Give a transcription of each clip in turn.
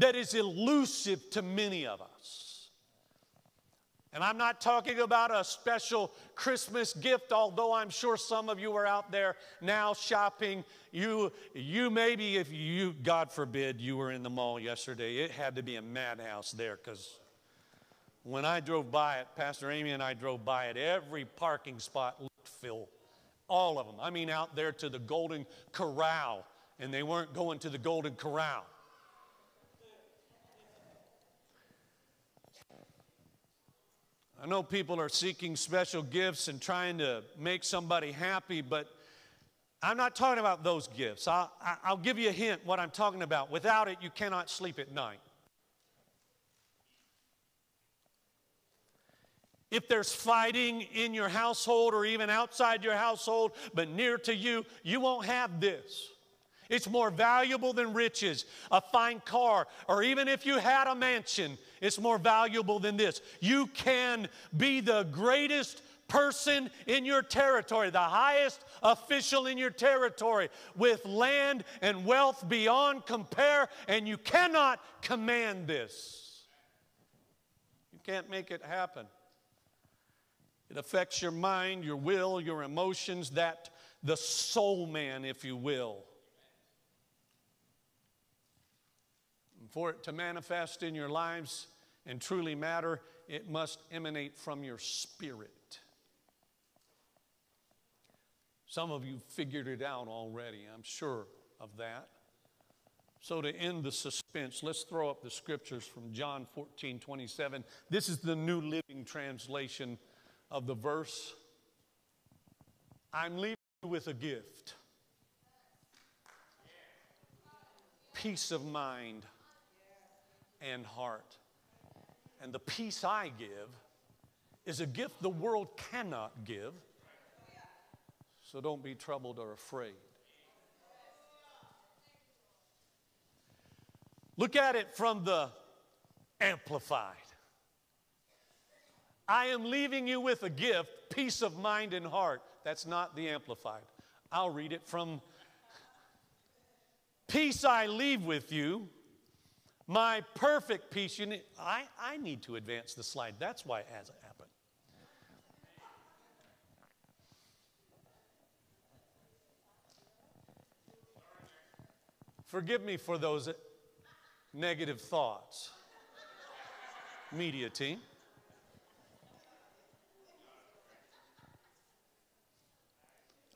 that is elusive to many of us. And I'm not talking about a special Christmas gift, although I'm sure some of you are out there now shopping. You, you maybe, if you, God forbid, you were in the mall yesterday, it had to be a madhouse there because when I drove by it, Pastor Amy and I drove by it, every parking spot looked full. All of them. I mean, out there to the Golden Corral, and they weren't going to the Golden Corral. I know people are seeking special gifts and trying to make somebody happy, but I'm not talking about those gifts. I'll, I'll give you a hint what I'm talking about. Without it, you cannot sleep at night. If there's fighting in your household or even outside your household, but near to you, you won't have this. It's more valuable than riches, a fine car, or even if you had a mansion, it's more valuable than this. You can be the greatest person in your territory, the highest official in your territory, with land and wealth beyond compare, and you cannot command this. You can't make it happen. It affects your mind, your will, your emotions, that the soul man, if you will. For it to manifest in your lives and truly matter, it must emanate from your spirit. Some of you figured it out already, I'm sure of that. So, to end the suspense, let's throw up the scriptures from John 14 27. This is the New Living Translation of the verse. I'm leaving you with a gift peace of mind and heart. And the peace I give is a gift the world cannot give. So don't be troubled or afraid. Look at it from the Amplified. I am leaving you with a gift, peace of mind and heart. That's not the Amplified. I'll read it from Peace I leave with you my perfect peace. You need, I, I need to advance the slide. That's why it hasn't happened. Forgive me for those negative thoughts, media team.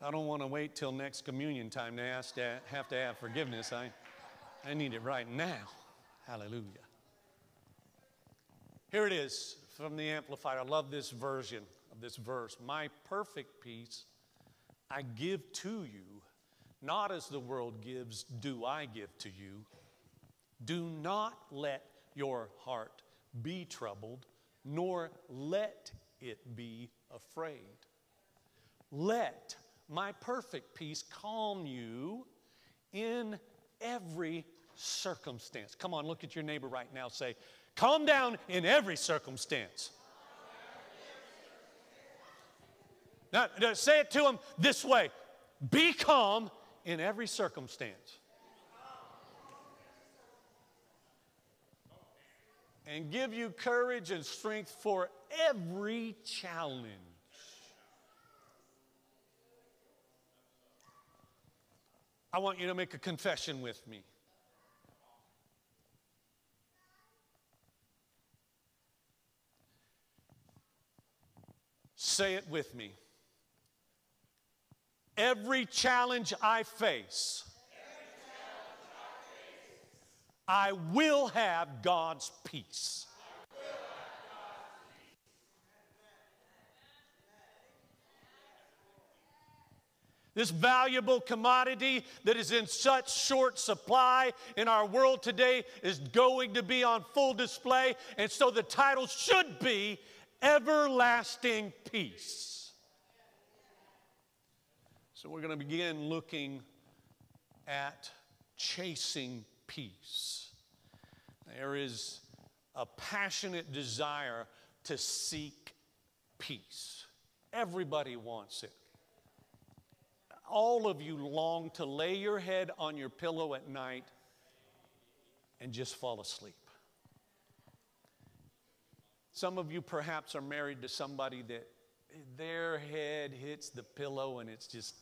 I don't want to wait till next communion time to ask to have to have forgiveness. I, I need it right now. Hallelujah. Here it is from the Amplified. I love this version of this verse. My perfect peace I give to you, not as the world gives, do I give to you. Do not let your heart be troubled, nor let it be afraid. Let my perfect peace calm you in every circumstance. Come on, look at your neighbor right now. Say, calm down in every circumstance. Now, say it to him this way be calm in every circumstance. And give you courage and strength for every challenge. I want you to make a confession with me. Say it with me. Every challenge I face, I will have God's peace. This valuable commodity that is in such short supply in our world today is going to be on full display. And so the title should be Everlasting Peace. So we're going to begin looking at chasing peace. There is a passionate desire to seek peace. Everybody wants it all of you long to lay your head on your pillow at night and just fall asleep. Some of you perhaps are married to somebody that their head hits the pillow and it's just.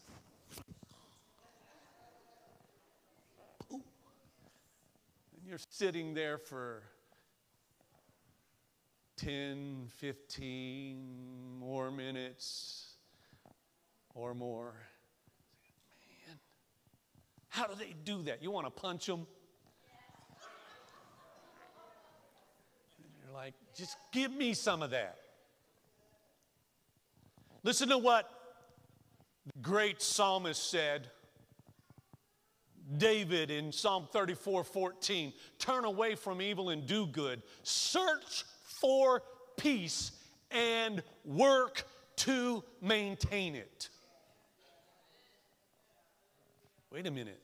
And you're sitting there for 10, 15 more minutes or more. Man, how do they do that? You want to punch them? And you're like, just give me some of that. Listen to what the great psalmist said. David in Psalm 34 14, turn away from evil and do good. Search for peace and work to maintain it. Wait a minute.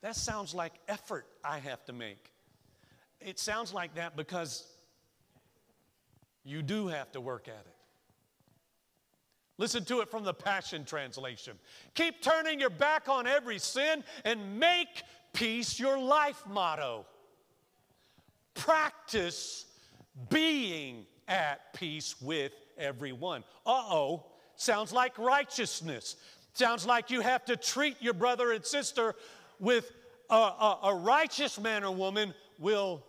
That sounds like effort I have to make. It sounds like that because you do have to work at it. Listen to it from the Passion Translation. Keep turning your back on every sin and make peace your life motto. Practice being at peace with everyone. Uh oh, sounds like righteousness. Sounds like you have to treat your brother and sister with a, a, a righteous man or woman will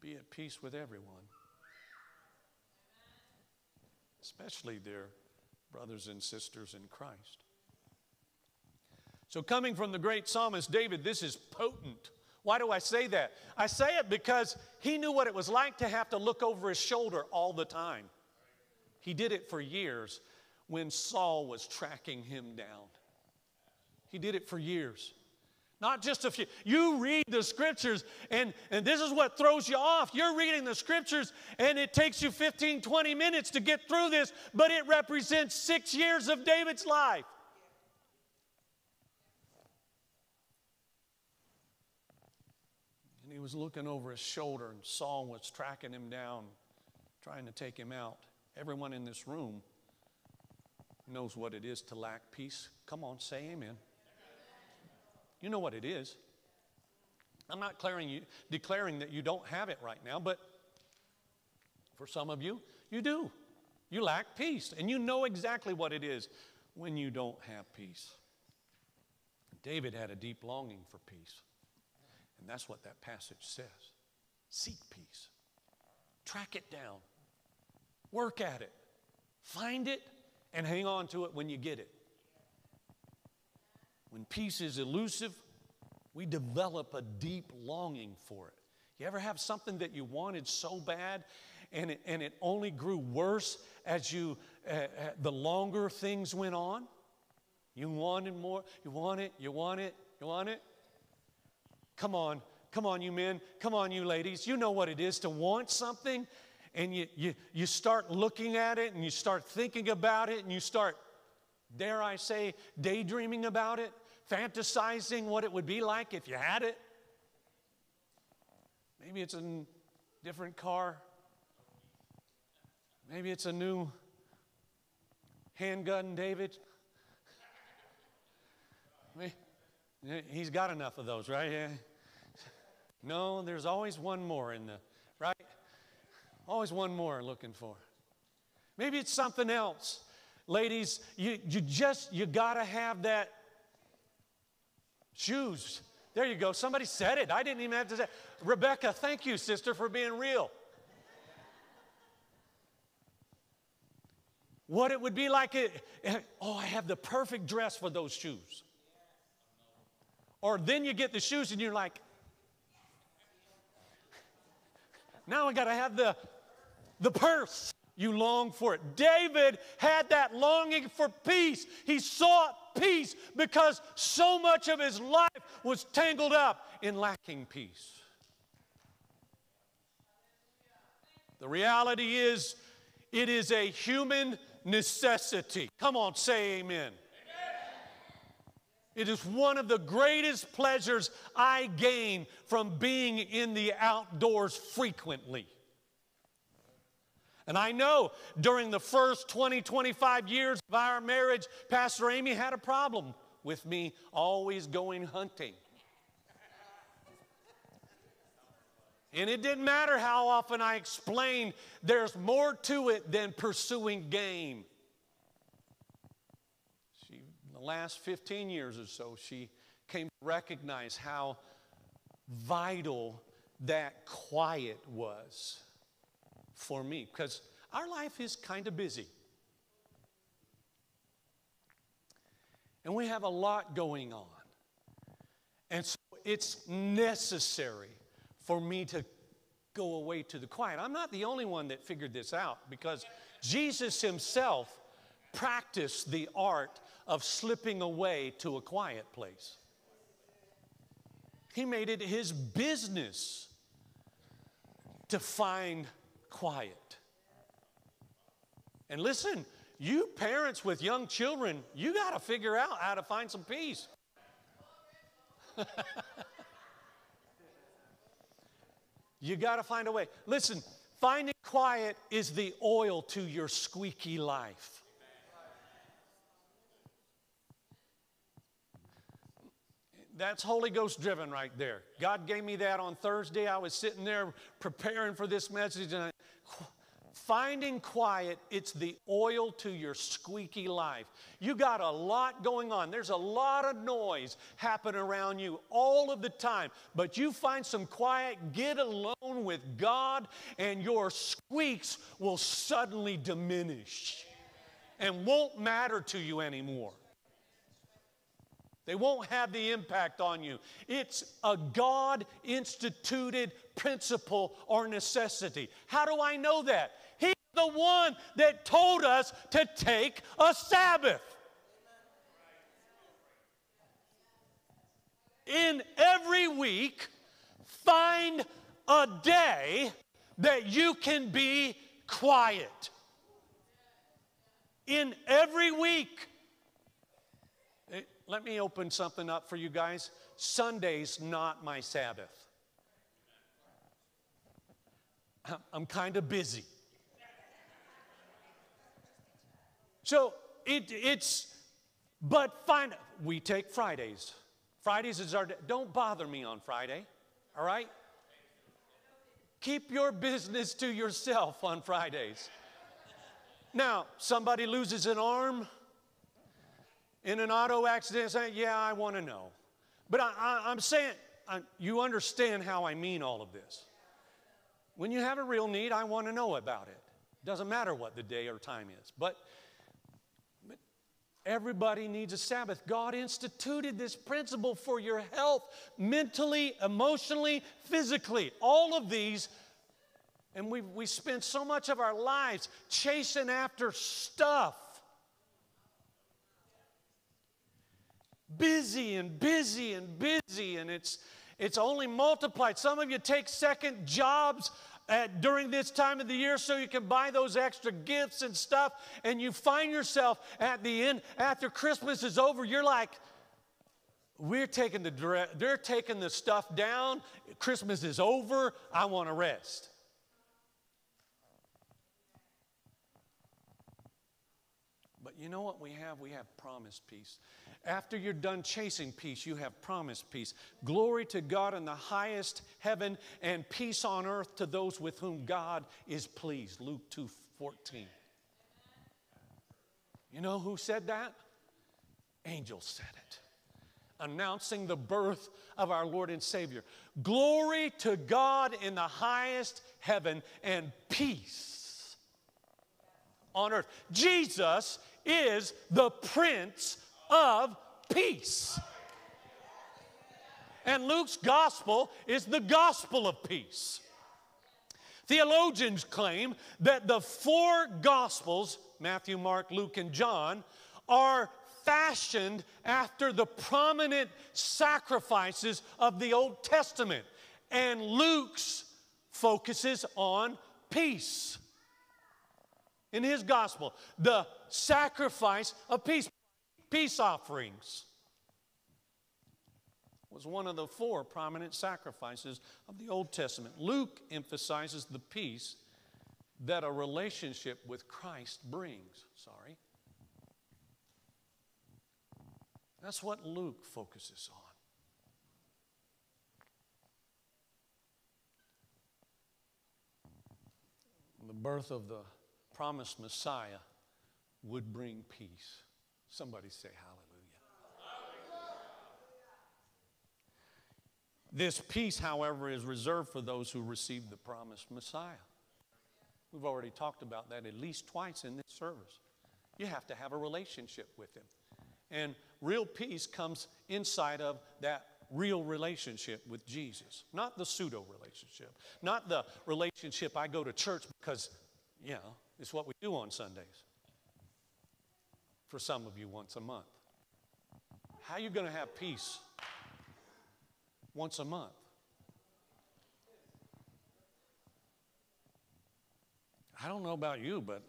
be at peace with everyone, especially their brothers and sisters in Christ. So, coming from the great psalmist David, this is potent. Why do I say that? I say it because he knew what it was like to have to look over his shoulder all the time. He did it for years when Saul was tracking him down. He did it for years. Not just a few. You read the scriptures, and, and this is what throws you off. You're reading the scriptures, and it takes you 15, 20 minutes to get through this, but it represents six years of David's life. And he was looking over his shoulder, and Saul was tracking him down, trying to take him out. Everyone in this room knows what it is to lack peace. Come on, say amen. You know what it is. I'm not declaring, you, declaring that you don't have it right now, but for some of you, you do. You lack peace, and you know exactly what it is when you don't have peace. David had a deep longing for peace, and that's what that passage says. Seek peace, track it down, work at it, find it, and hang on to it when you get it. When peace is elusive, we develop a deep longing for it. You ever have something that you wanted so bad and it, and it only grew worse as you, uh, uh, the longer things went on? You wanted more, you want it, you want it, you want it? Come on, come on, you men, come on, you ladies. You know what it is to want something and you, you, you start looking at it and you start thinking about it and you start, dare I say, daydreaming about it, fantasizing what it would be like if you had it. Maybe it's a different car. Maybe it's a new handgun, David. He's got enough of those, right? No, there's always one more in the, right? Always one more looking for. Maybe it's something else. Ladies, you, you just, you got to have that shoes. There you go. Somebody said it. I didn't even have to say. it. Rebecca, thank you, sister, for being real. What it would be like it, oh, I have the perfect dress for those shoes. Or then you get the shoes and you're like, now I got to have the the purse. You long for it. David had that longing for peace. He sought peace because so much of his life was tangled up in lacking peace. The reality is, it is a human necessity. Come on, say amen. It is one of the greatest pleasures I gain from being in the outdoors frequently. And I know during the first 20, 25 years of our marriage, Pastor Amy had a problem with me always going hunting. And it didn't matter how often I explained, there's more to it than pursuing game. She, in the last 15 years or so, she came to recognize how vital that quiet was for me because our life is kind of busy. And we have a lot going on. And so it's necessary for me to go away to the quiet. I'm not the only one that figured this out because Jesus himself practiced the art of slipping away to a quiet place. He made it his business to find quiet. And listen, you parents with young children, you got to figure out how to find some peace. you got to find a way. Listen, finding quiet is the oil to your squeaky life. That's Holy Ghost driven right there. God gave me that on Thursday. I was sitting there preparing for this message, and I, finding quiet, it's the oil to your squeaky life. You got a lot going on. There's a lot of noise happening around you all of the time, but you find some quiet, get alone with God, and your squeaks will suddenly diminish and won't matter to you anymore. They won't have the impact on you. It's a God instituted principle or necessity. How do I know that? He's the one that told us to take a Sabbath. In every week, find a day that you can be quiet. In every week, let me open something up for you guys. Sunday's not my Sabbath. I'm kind of busy. So it, it's, but fine, we take Fridays. Fridays is our day. Don't bother me on Friday, all right? Keep your business to yourself on Fridays. Now, somebody loses an arm, in an auto accident say, Yeah, I want to know. But I, am saying, I, you understand how I mean all of this. When you have a real need, I want to know about it. Doesn't matter what the day or time is. But, but everybody needs a Sabbath. God instituted this principle for your health, mentally, emotionally, physically. All of these and we, we spend so much of our lives chasing after stuff busy and busy and busy, and it's, it's only multiplied. Some of you take second jobs at, during this time of the year so you can buy those extra gifts and stuff, and you find yourself at the end, after Christmas is over, you're like, we're taking the they're taking the stuff down. Christmas is over. I want to rest. But you know what we have? We have promised peace. After you're done chasing peace, you have promised peace. Glory to God in the highest heaven and peace on earth to those with whom God is pleased. Luke 2 14. You know who said that? Angels said it, announcing the birth of our Lord and Savior. Glory to God in the highest heaven and peace on earth. Jesus is the Prince of peace. And Luke's gospel is the gospel of peace. Theologians claim that the four gospels, Matthew, Mark, Luke, and John, are fashioned after the prominent sacrifices of the Old Testament. And Luke's focuses on peace. In his gospel, the sacrifice of peace, peace offerings was one of the four prominent sacrifices of the Old Testament. Luke emphasizes the peace that a relationship with Christ brings. Sorry. That's what Luke focuses on. The birth of the promised Messiah would bring peace. Somebody say hallelujah. This peace, however, is reserved for those who receive the promised Messiah. We've already talked about that at least twice in this service. You have to have a relationship with Him. And real peace comes inside of that real relationship with Jesus, not the pseudo relationship, not the relationship I go to church because, you know, it's what we do on Sundays. For some of you, once a month. How are you going to have peace once a month? I don't know about you, but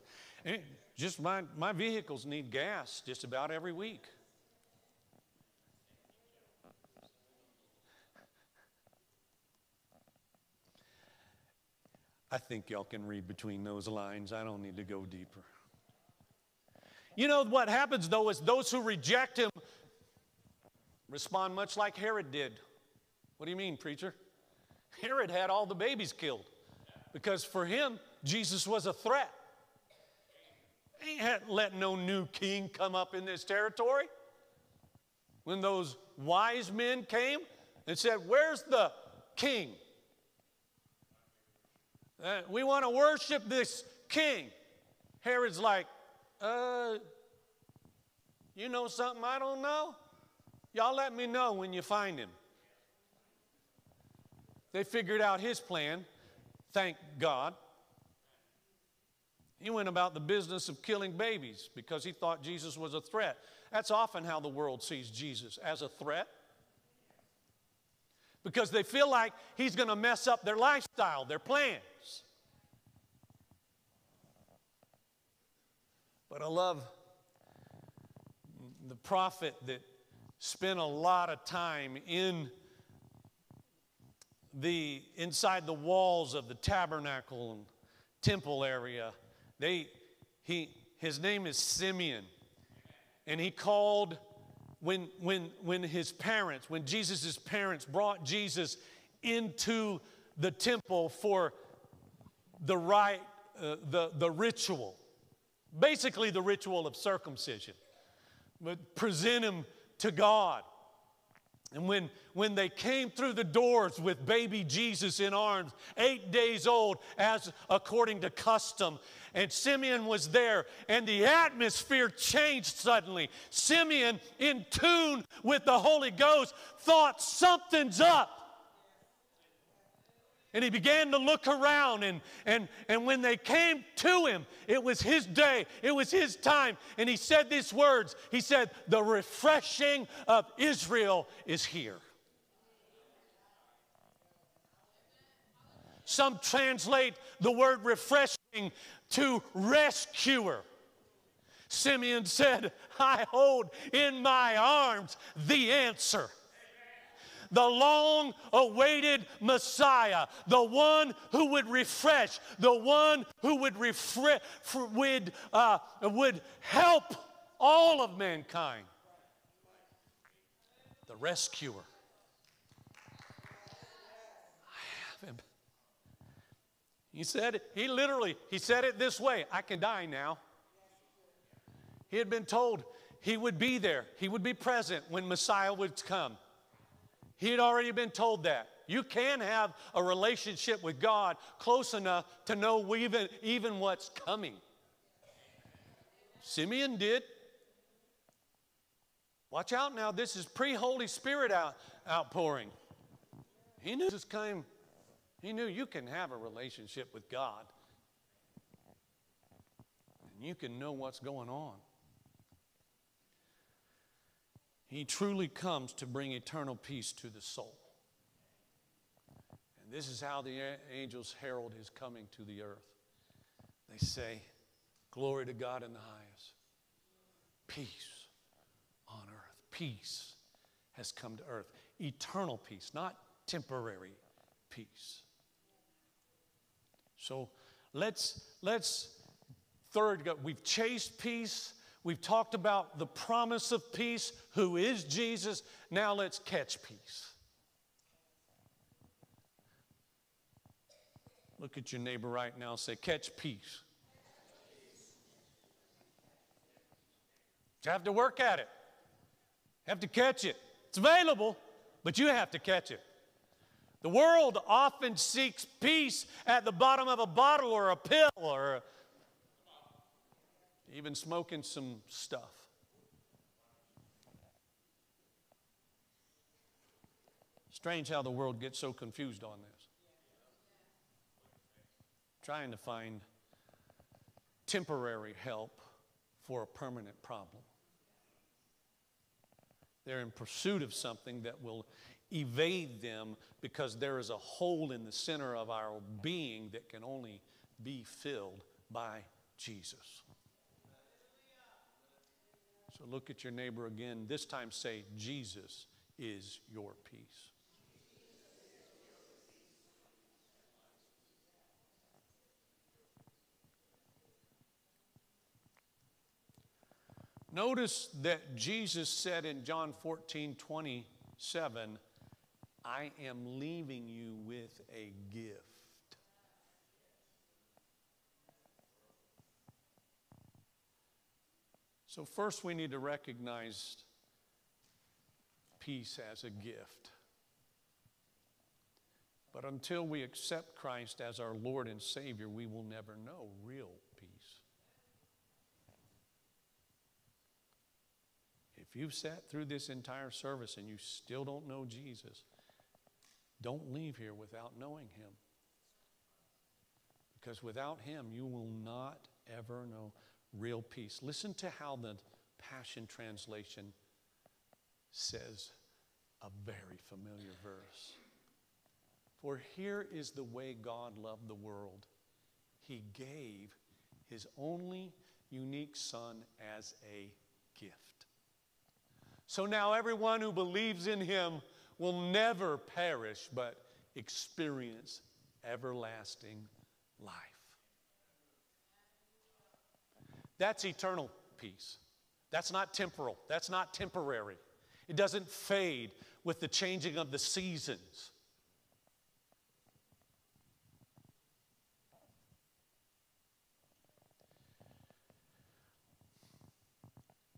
eh, just my, my vehicles need gas just about every week. I think y'all can read between those lines. I don't need to go deeper. You know what happens though is those who reject him respond much like Herod did. What do you mean, preacher? Herod had all the babies killed because for him, Jesus was a threat. He hadn't let no new king come up in this territory. When those wise men came and said, Where's the king? Uh, we want to worship this king. Herod's like, uh, you know something I don't know? Y'all let me know when you find him. They figured out his plan, thank God. He went about the business of killing babies because he thought Jesus was a threat. That's often how the world sees Jesus as a threat because they feel like he's going to mess up their lifestyle, their plans. But I love the prophet that spent a lot of time in the inside the walls of the tabernacle and temple area. They he his name is Simeon. And he called when, when, when his parents, when Jesus' parents brought Jesus into the temple for the right, uh, the, the ritual, basically the ritual of circumcision, but present him to God. And when, when they came through the doors with baby Jesus in arms, eight days old, as according to custom, and Simeon was there, and the atmosphere changed suddenly. Simeon, in tune with the Holy Ghost, thought something's up. And he began to look around, and, and, and when they came to him, it was his day, it was his time. And he said these words He said, The refreshing of Israel is here. Some translate the word refreshing to rescuer. Simeon said, I hold in my arms the answer. The long awaited Messiah, the one who would refresh, the one who would, refre- would, uh, would help all of mankind, the rescuer. He said, he literally, he said it this way I can die now. He had been told he would be there, he would be present when Messiah would come. He had already been told that. You can have a relationship with God close enough to know even, even what's coming. Simeon did. Watch out now, this is pre Holy Spirit out, outpouring. He knew this came he knew you can have a relationship with God and you can know what's going on. He truly comes to bring eternal peace to the soul. And this is how the angels herald his coming to the earth. They say, Glory to God in the highest, peace on earth. Peace has come to earth. Eternal peace, not temporary peace. So let's, let's third, we've chased peace. We've talked about the promise of peace, who is Jesus. Now let's catch peace. Look at your neighbor right now say, Catch peace. You have to work at it, you have to catch it. It's available, but you have to catch it. The world often seeks peace at the bottom of a bottle or a pill or even smoking some stuff. Strange how the world gets so confused on this. Trying to find temporary help for a permanent problem. They're in pursuit of something that will evade them because there is a hole in the center of our being that can only be filled by Jesus. So look at your neighbor again. This time say, Jesus is your peace. Notice that Jesus said in John 14 27, I am leaving you with a gift. So, first, we need to recognize peace as a gift. But until we accept Christ as our Lord and Savior, we will never know real peace. If you've sat through this entire service and you still don't know Jesus, don't leave here without knowing Him. Because without Him, you will not ever know real peace. Listen to how the Passion Translation says a very familiar verse. For here is the way God loved the world. He gave His only unique Son as a gift so now everyone who believes in him will never perish, but experience everlasting life. That's eternal peace. That's not temporal. That's not temporary. It doesn't fade with the changing of the seasons.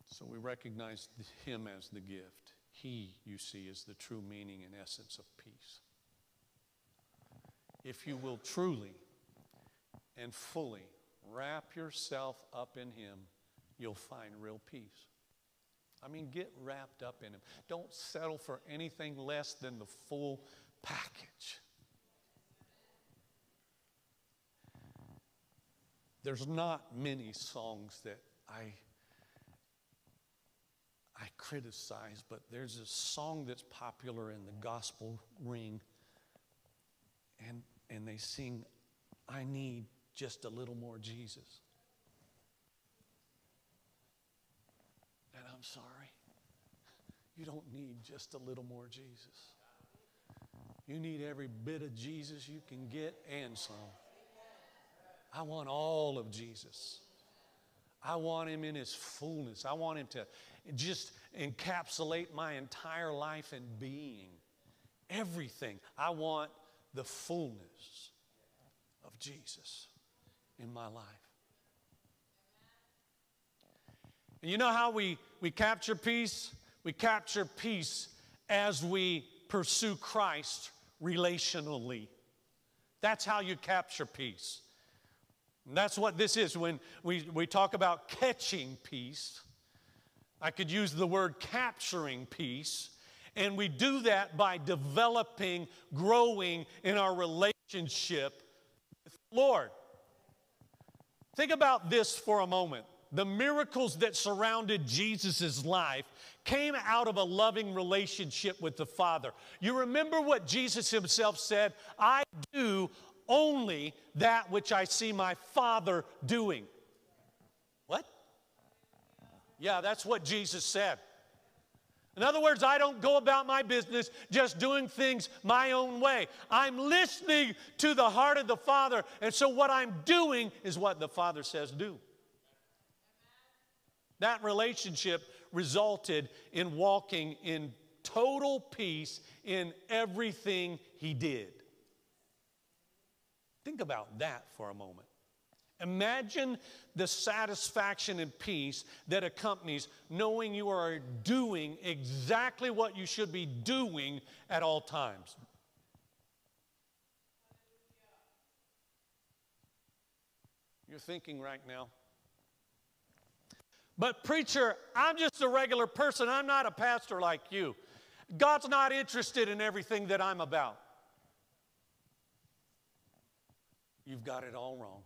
So we recognize Him as the gift. He, you see, is the true meaning and essence of peace. If you will truly and fully wrap yourself up in Him, you'll find real peace. I mean, get wrapped up in Him. Don't settle for anything less than the full package. There's not many songs that I I criticize, but there's a song that's popular in the gospel ring, and, and they sing, I need just a little more Jesus. And I'm sorry, you don't need just a little more Jesus. You need every bit of Jesus you can get and some. I want all of Jesus. I want him in his fullness. I want him to just encapsulate my entire life and being. Everything. I want the fullness of Jesus in my life. And you know how we, we capture peace? We capture peace as we pursue Christ relationally. That's how you capture peace. And that's what this is when we, we talk about catching peace. I could use the word capturing peace. And we do that by developing, growing in our relationship with the Lord. Think about this for a moment. the miracles that surrounded Jesus' life came out of a loving relationship with the Father. You remember what Jesus himself said I do only that which I see my Father doing. What? Yeah, that's what Jesus said. In other words, I don't go about my business just doing things my own way. I'm listening to the heart of the Father, and so what I'm doing is what the Father says do. That relationship resulted in walking in total peace in everything he did. Think about that for a moment. Imagine the satisfaction and peace that accompanies knowing you are doing exactly what you should be doing at all times. You're thinking right now, but, preacher, I'm just a regular person. I'm not a pastor like you. God's not interested in everything that I'm about. You've got it all wrong.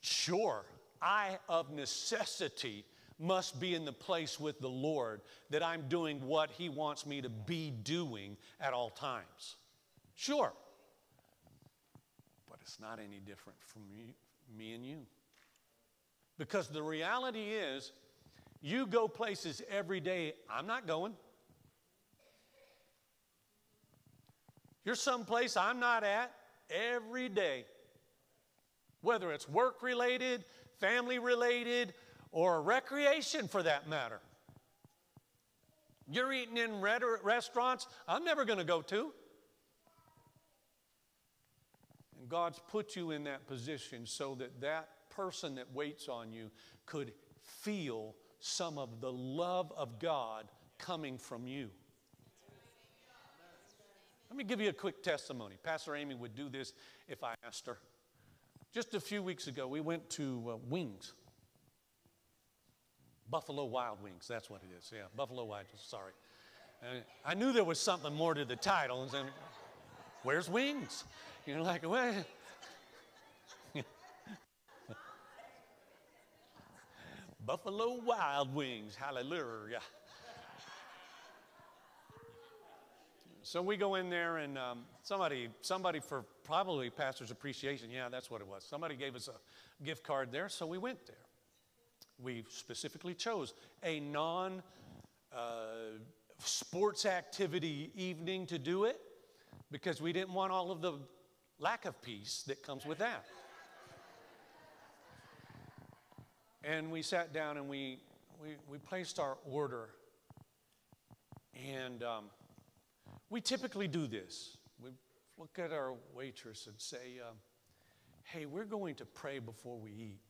Sure, I of necessity must be in the place with the Lord that I'm doing what He wants me to be doing at all times. Sure. But it's not any different from me, and you. Because the reality is, you go places every day, I'm not going. You're someplace I'm not at every day. Whether it's work related, family related, or recreation for that matter. You're eating in restaurants I'm never going to go to. And God's put you in that position so that that person that waits on you could feel some of the love of God coming from you. Let me give you a quick testimony. Pastor Amy would do this if I asked her. Just a few weeks ago, we went to uh, Wings. Buffalo Wild Wings, that's what it is. Yeah, Buffalo Wild, Wings, sorry. And I knew there was something more to the title. And then, where's Wings? You're like, well, Buffalo Wild Wings. Hallelujah. So we go in there, and um, somebody, somebody for probably pastor's appreciation, yeah, that's what it was. Somebody gave us a gift card there, so we went there. We specifically chose a non uh, sports activity evening to do it because we didn't want all of the lack of peace that comes with that. And we sat down and we, we, we placed our order. And um, we typically do this. We look at our waitress and say, um, Hey, we're going to pray before we eat.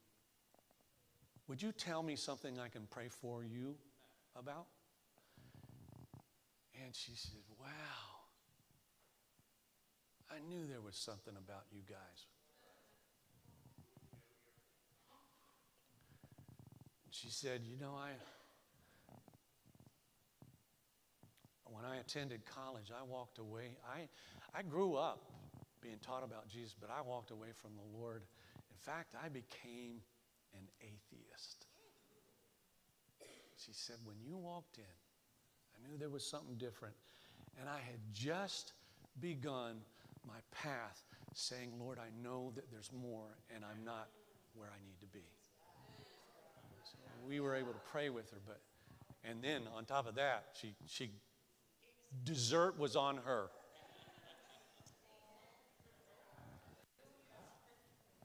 Would you tell me something I can pray for you about? And she said, Wow, I knew there was something about you guys. She said, You know, I. When I attended college, I walked away. I, I grew up being taught about Jesus, but I walked away from the Lord. In fact, I became an atheist. She said, When you walked in, I knew there was something different. And I had just begun my path saying, Lord, I know that there's more, and I'm not where I need to be we were able to pray with her. But and then on top of that, she she dessert was on her.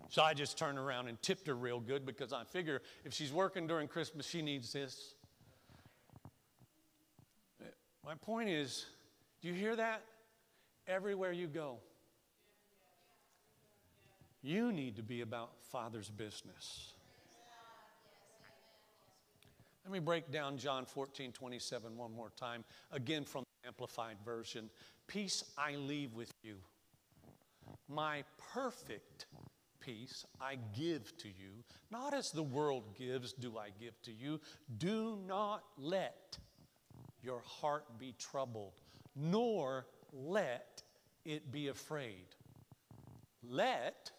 So I just turned around and tipped her real good because I figure if she's working during Christmas, she needs this. My point is, do you hear that? Everywhere you go, you need to be about Father's business. Let me break down John 14, 27 one more time, again from Amplified Version. Peace I leave with you. My perfect peace I give to you. Not as the world gives, do I give to you. Do not let your heart be troubled, nor let it be afraid. Let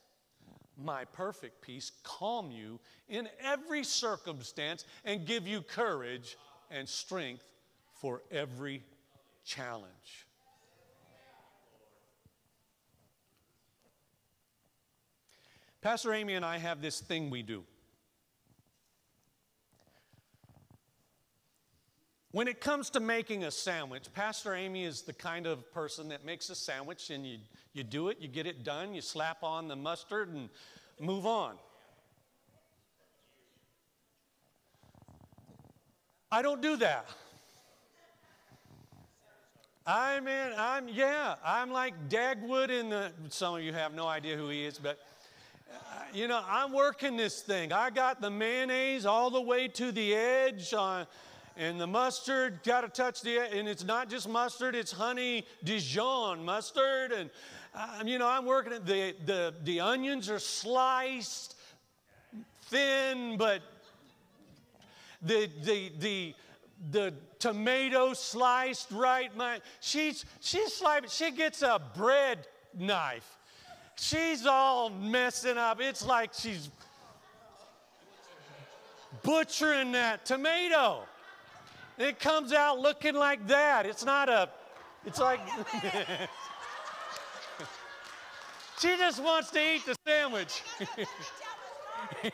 my perfect peace calm you in every circumstance and give you courage and strength for every challenge. Pastor Amy and I have this thing we do. When it comes to making a sandwich, Pastor Amy is the kind of person that makes a sandwich and you, you do it, you get it done, you slap on the mustard and move on. I don't do that. I'm in, I'm, yeah, I'm like Dagwood in the, some of you have no idea who he is, but, uh, you know, I'm working this thing. I got the mayonnaise all the way to the edge on, and the mustard got to touch the and it's not just mustard it's honey dijon mustard and uh, you know i'm working the, the the onions are sliced thin but the the the the tomato sliced right my she's she's sliced she gets a bread knife she's all messing up it's like she's butchering that tomato it comes out looking like that. It's not a, it's like, she just wants to eat the sandwich.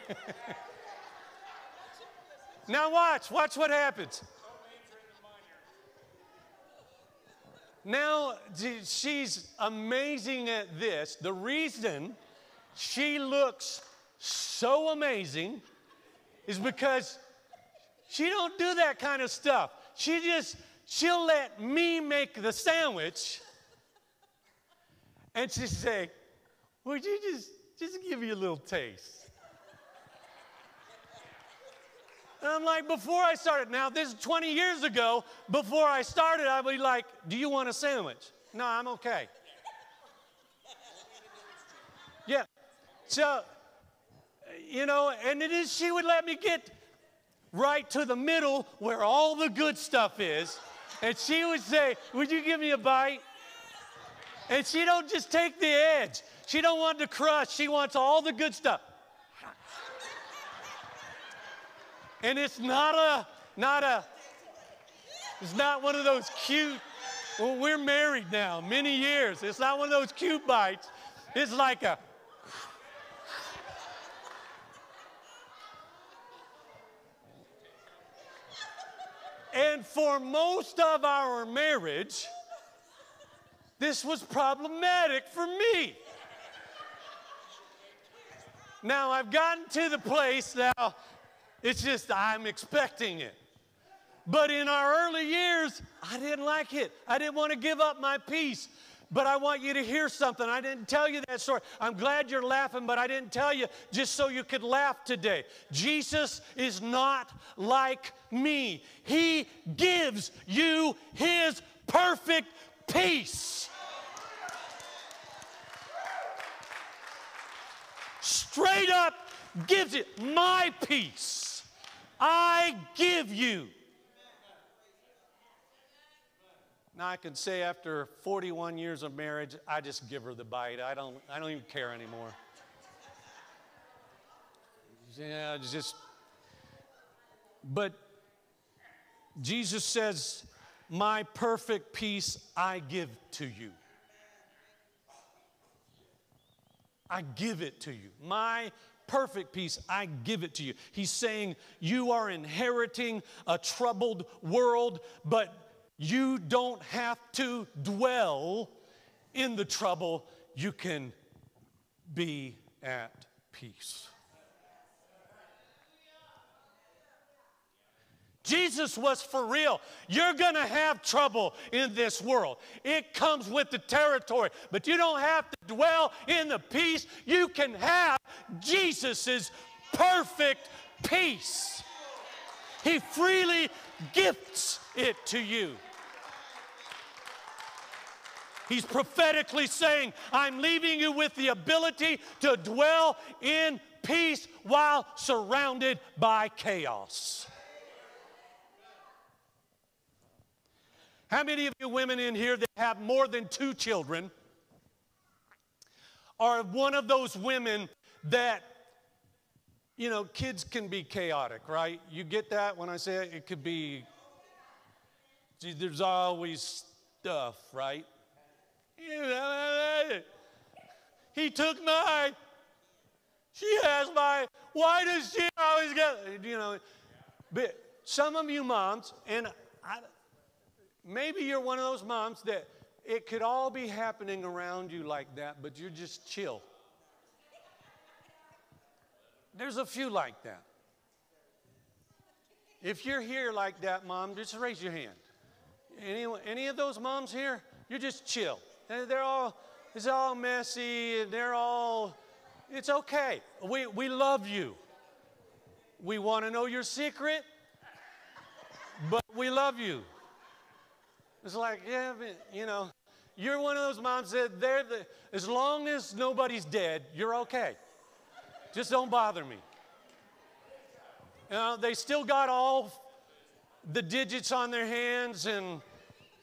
now watch, watch what happens. Now she's amazing at this. The reason she looks so amazing is because she don't do that kind of stuff. She just, she'll let me make the sandwich. And she say, would you just, just give me a little taste? And I'm like, before I started, now this is 20 years ago, before I started, I'd be like, do you want a sandwich? No, I'm okay. Yeah. So, you know, and it is, she would let me get right to the middle where all the good stuff is. And she would say, Would you give me a bite? And she don't just take the edge. She don't want the crust. She wants all the good stuff. And it's not a, not a, it's not one of those cute, well, we're married now, many years. It's not one of those cute bites. It's like a, And for most of our marriage, this was problematic for me. Now I've gotten to the place now, it's just I'm expecting it. But in our early years, I didn't like it. I didn't want to give up my peace. But I want you to hear something. I didn't tell you that story. I'm glad you're laughing, but I didn't tell you just so you could laugh today. Jesus is not like me, He gives you His perfect peace. Straight up gives it my peace. I give you Now I can say after 41 years of marriage, I just give her the bite. I don't, I don't even care anymore. yeah, just. But Jesus says, My perfect peace I give to you. I give it to you. My perfect peace, I give it to you. He's saying, You are inheriting a troubled world, but you don't have to dwell in the trouble. You can be at peace. Jesus was for real. You're going to have trouble in this world. It comes with the territory, but you don't have to dwell in the peace. You can have Jesus's perfect peace. He freely gifts it to you. He's prophetically saying, I'm leaving you with the ability to dwell in peace while surrounded by chaos. How many of you women in here that have more than two children are one of those women that, you know, kids can be chaotic, right? You get that when I say it? It could be, there's always stuff, right? He took my, she has my, why does she always get, you know, but some of you moms, and I, maybe you're one of those moms that it could all be happening around you like that, but you're just chill. There's a few like that. If you're here like that, mom, just raise your hand. Any, any of those moms here, you're just chill. They're all, it's all messy, and they're all, it's okay. We, we love you. We want to know your secret, but we love you. It's like, yeah, you know, you're one of those moms that they're the, as long as nobody's dead, you're okay. Just don't bother me. You know, they still got all the digits on their hands and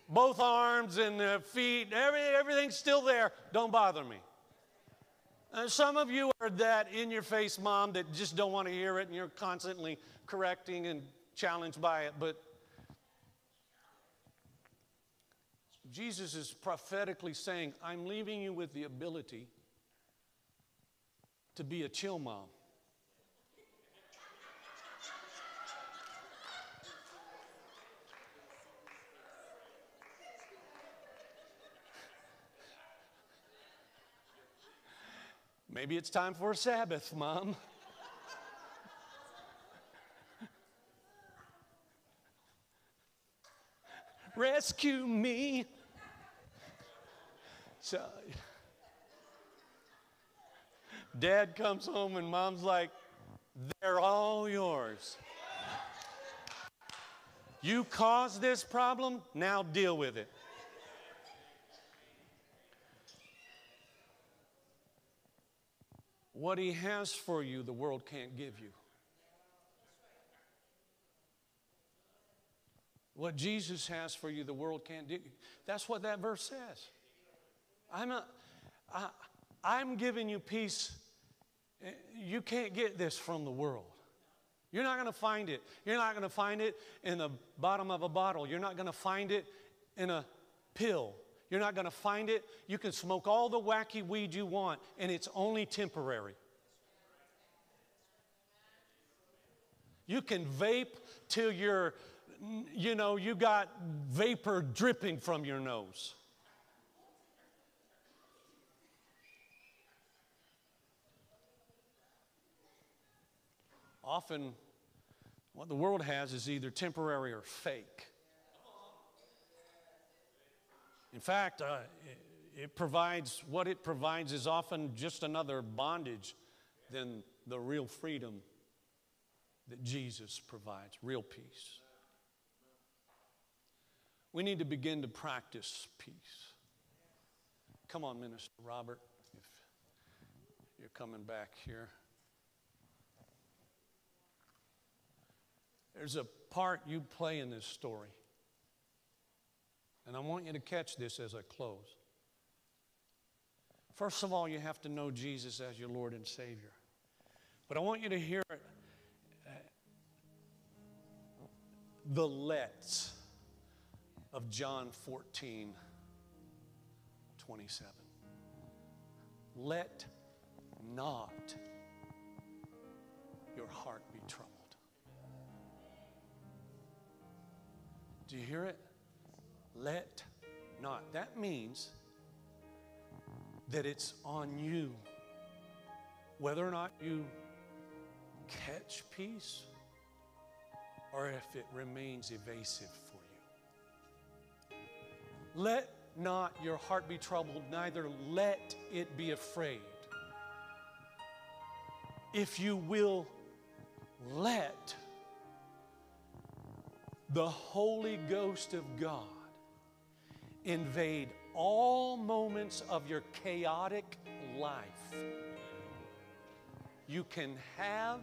both arms and their feet, every, everything's still there. Don't bother me. Uh, some of you are that in your face mom that just don't want to hear it and you're constantly correcting and challenged by it. But Jesus is prophetically saying, I'm leaving you with the ability to be a chill mom. Maybe it's time for a Sabbath, Mom. Rescue me. So, Dad comes home and mom's like, they're all yours. You caused this problem, now deal with it. What He has for you, the world can't give you. What Jesus has for you, the world can't do. That's what that verse says. I'm, a, I, I'm giving you peace. Eh, you can't get this from the world. You're not going to find it. You're not going to find it in the bottom of a bottle. You're not going to find it in a pill. You're not going to find it. You can smoke all the wacky weed you want, and it's only temporary. You can vape till you're, you know, you got vapor dripping from your nose. Often, what the world has is either temporary or fake. In fact, uh, it, it provides, what it provides is often just another bondage than the real freedom that Jesus provides, real peace. We need to begin to practice peace. Come on, Minister Robert, if you're coming back here. There's a part you play in this story. And I want you to catch this as I close. First of all, you have to know Jesus as your Lord and Savior. But I want you to hear it, uh, the let's of John 14 27. Let not your heart be troubled. Do you hear it? Let not. That means that it's on you whether or not you catch peace or if it remains evasive for you. Let not your heart be troubled, neither let it be afraid. If you will let the Holy Ghost of God invade all moments of your chaotic life, you can have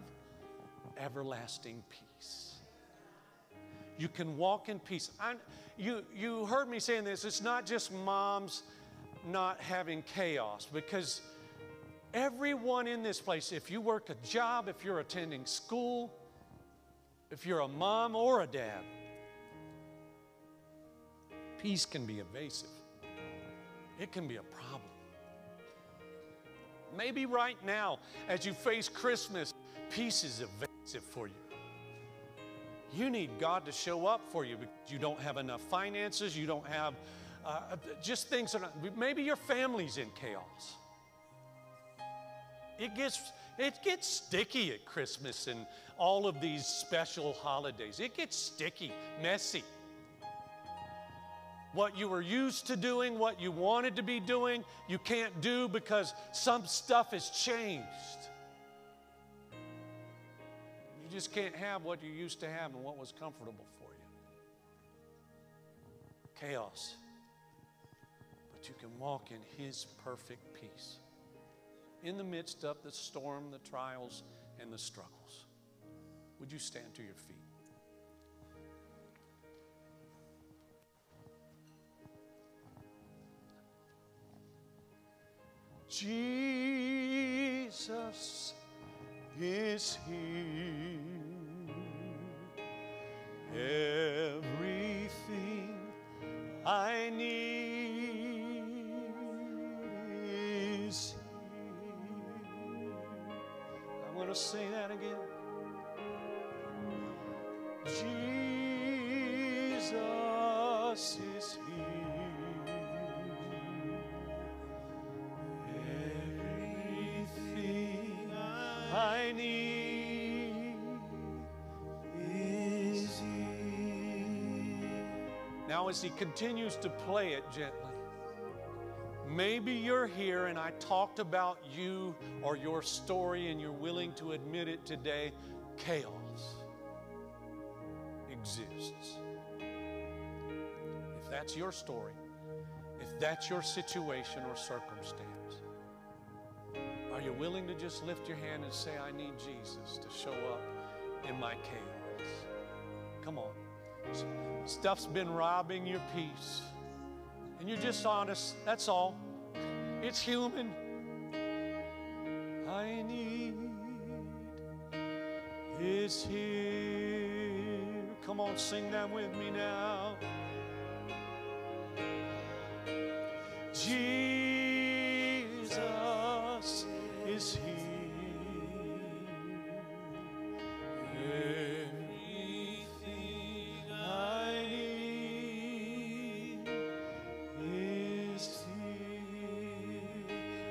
everlasting peace. You can walk in peace. I, you, you heard me saying this. It's not just moms not having chaos because Everyone in this place, if you work a job, if you're attending school, if you're a mom or a dad, peace can be evasive. It can be a problem. Maybe right now, as you face Christmas, peace is evasive for you. You need God to show up for you because you don't have enough finances, you don't have uh, just things that are, maybe your family's in chaos. It gets, it gets sticky at Christmas and all of these special holidays. It gets sticky, messy. What you were used to doing, what you wanted to be doing, you can't do because some stuff has changed. You just can't have what you used to have and what was comfortable for you. Chaos. But you can walk in His perfect peace in the midst of the storm, the trials, and the struggles. Would you stand to your feet? Jesus is here. Everything I need To say that again. Jesus is here. Everything I need is here. Now, as he continues to play it gently, maybe you're here and I talked about you or your story and you're willing to admit it today. Chaos exists. If that's your story, if that's your situation or circumstance, are you willing to just lift your hand and say, I need Jesus to show up in my chaos? Come on. Stuff's been robbing your peace. And you're just honest. That's all. It's human. I need is here. Come on, sing that with me now.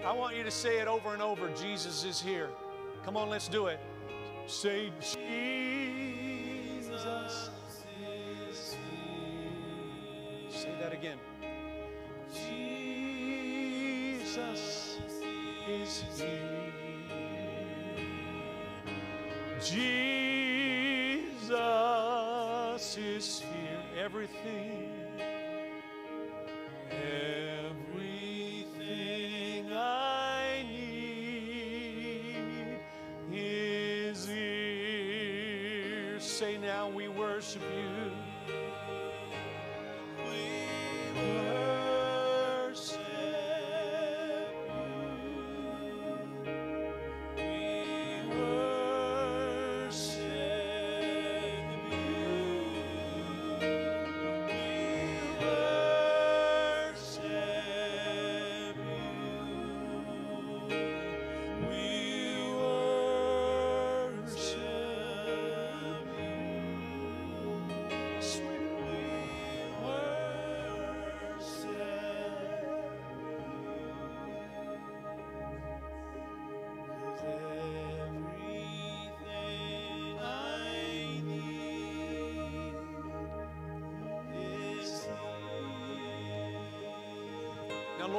I want you to say it over and over Jesus is here. Come on, let's do it. Say, Jesus is here. Say that again. Jesus is here. Jesus is here. Everything, Say now, we worship you.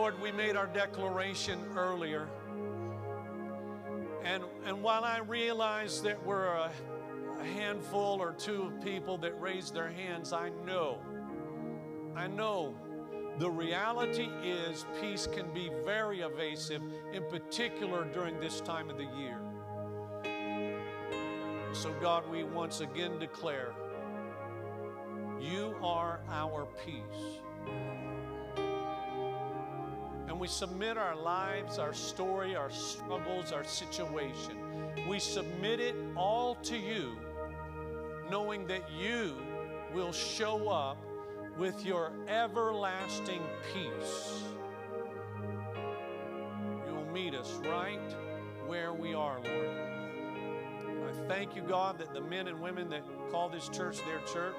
Lord, we made our declaration earlier. And, and while I realize that we're a, a handful or two of people that raised their hands, I know, I know the reality is peace can be very evasive, in particular during this time of the year. So, God, we once again declare you are our peace. And we submit our lives, our story, our struggles, our situation. We submit it all to you, knowing that you will show up with your everlasting peace. You will meet us right where we are, Lord. I thank you, God, that the men and women that call this church their church,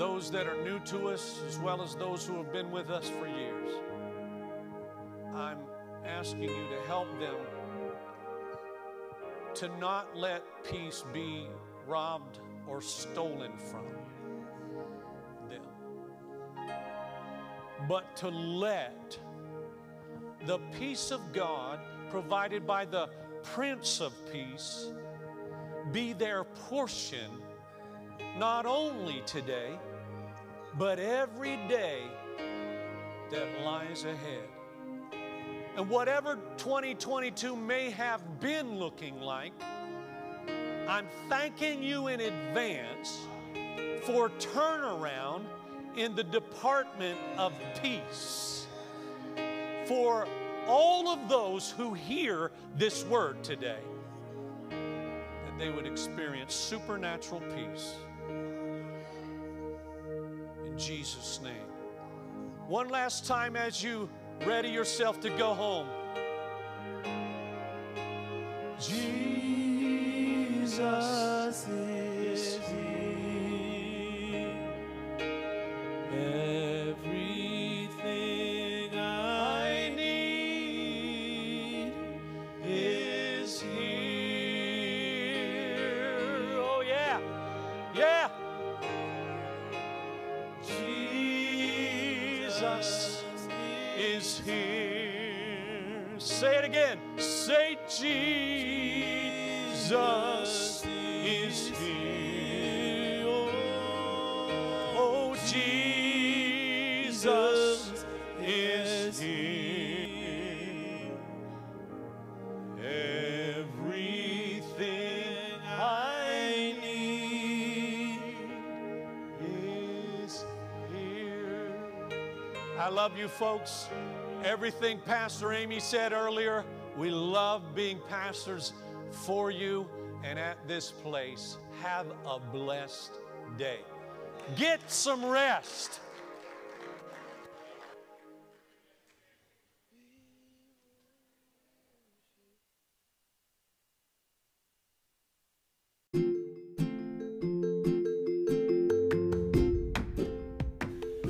those that are new to us, as well as those who have been with us for years, I'm asking you to help them to not let peace be robbed or stolen from them, but to let the peace of God provided by the Prince of Peace be their portion not only today, but every day that lies ahead. And whatever 2022 may have been looking like, I'm thanking you in advance for turnaround in the department of peace. For all of those who hear this word today, that they would experience supernatural peace. Jesus' name. One last time as you ready yourself to go home. Jesus love you, folks. Everything Pastor Amy said earlier, we love being pastors for you and at this place. Have a blessed day. Get some rest.